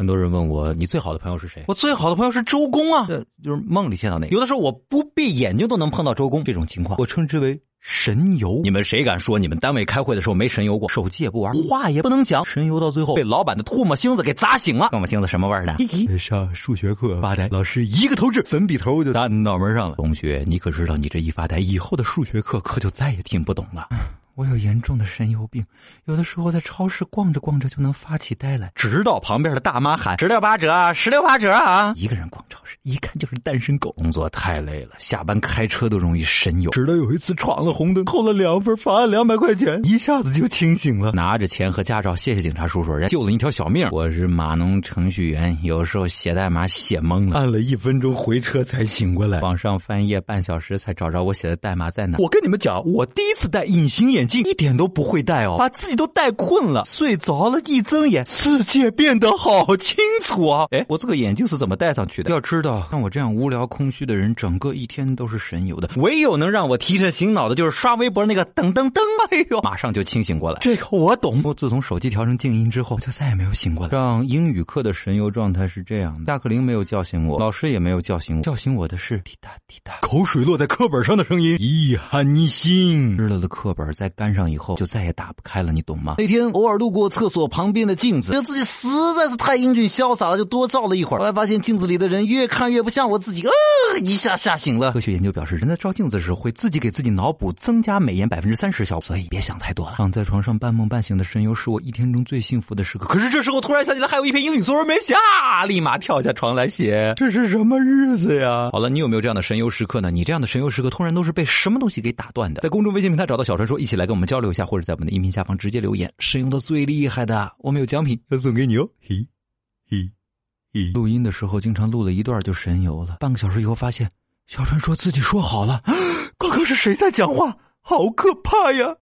很多人问我，你最好的朋友是谁？我最好的朋友是周公啊，就是梦里见到那个。有的时候我不闭眼睛都能碰到周公，这种情况我称之为。神游，你们谁敢说你们单位开会的时候没神游过？手机也不玩，话也不能讲，神游到最后被老板的唾沫星子给砸醒了。唾沫星子什么味儿的？上数学课发呆，老师一个头掷粉笔头就打你脑门上了。同学，你可知道你这一发呆，以后的数学课可就再也听不懂了。我有严重的神游病，有的时候在超市逛着逛着就能发起呆来，直到旁边的大妈喊十六八折，十六八折啊！一个人逛超市，一看就是单身狗。工作太累了，下班开车都容易神游。直到有一次闯了红灯，扣了两分，罚了两百块钱，一下子就清醒了，拿着钱和驾照，谢谢警察叔叔，人救了一条小命。我是码农程序员，有时候写代码写懵了，按了一分钟回车才醒过来，网上翻页半小时才找着我写的代码在哪。我跟你们讲，我第一次戴隐形眼镜，一点都不。会戴哦，把自己都戴困了，睡着了，一睁眼，世界变得好清楚啊！哎，我这个眼镜是怎么戴上去的？要知道，像我这样无聊空虚的人，整个一天都是神游的。唯有能让我提神醒脑的，就是刷微博那个噔噔噔，哎呦，马上就清醒过来。这个我懂。我自从手机调成静音之后，就再也没有醒过来。上英语课的神游状态是这样的：下课铃没有叫醒我，老师也没有叫醒我，叫醒我的是滴答滴答，口水落在课本上的声音。一寒你心，湿了的课本在干上以后，就再。再也打不开了，你懂吗？那天偶尔路过厕所旁边的镜子，觉得自己实在是太英俊潇洒了，就多照了一会儿。后来发现镜子里的人越看越不像我自己，呃，一下吓醒了。科学研究表示，人在照镜子的时候会自己给自己脑补增加美颜百分之三十效果，所以别想太多了。躺在床上半梦半醒的神游是我一天中最幸福的时刻。可是这时候突然想起来还有一篇英语作文没写，立马跳下床来写。这是什么日子呀？好了，你有没有这样的神游时刻呢？你这样的神游时刻突然都是被什么东西给打断的？在公众微信平台找到小传说，一起来跟我们交流一下，或者。在我们的音频下方直接留言，神游的最厉害的，我们有奖品要送给你哦！嘿，嘿，录音的时候经常录了一段就神游了，半个小时以后发现小川说自己说好了，刚刚是谁在讲话？好可怕呀！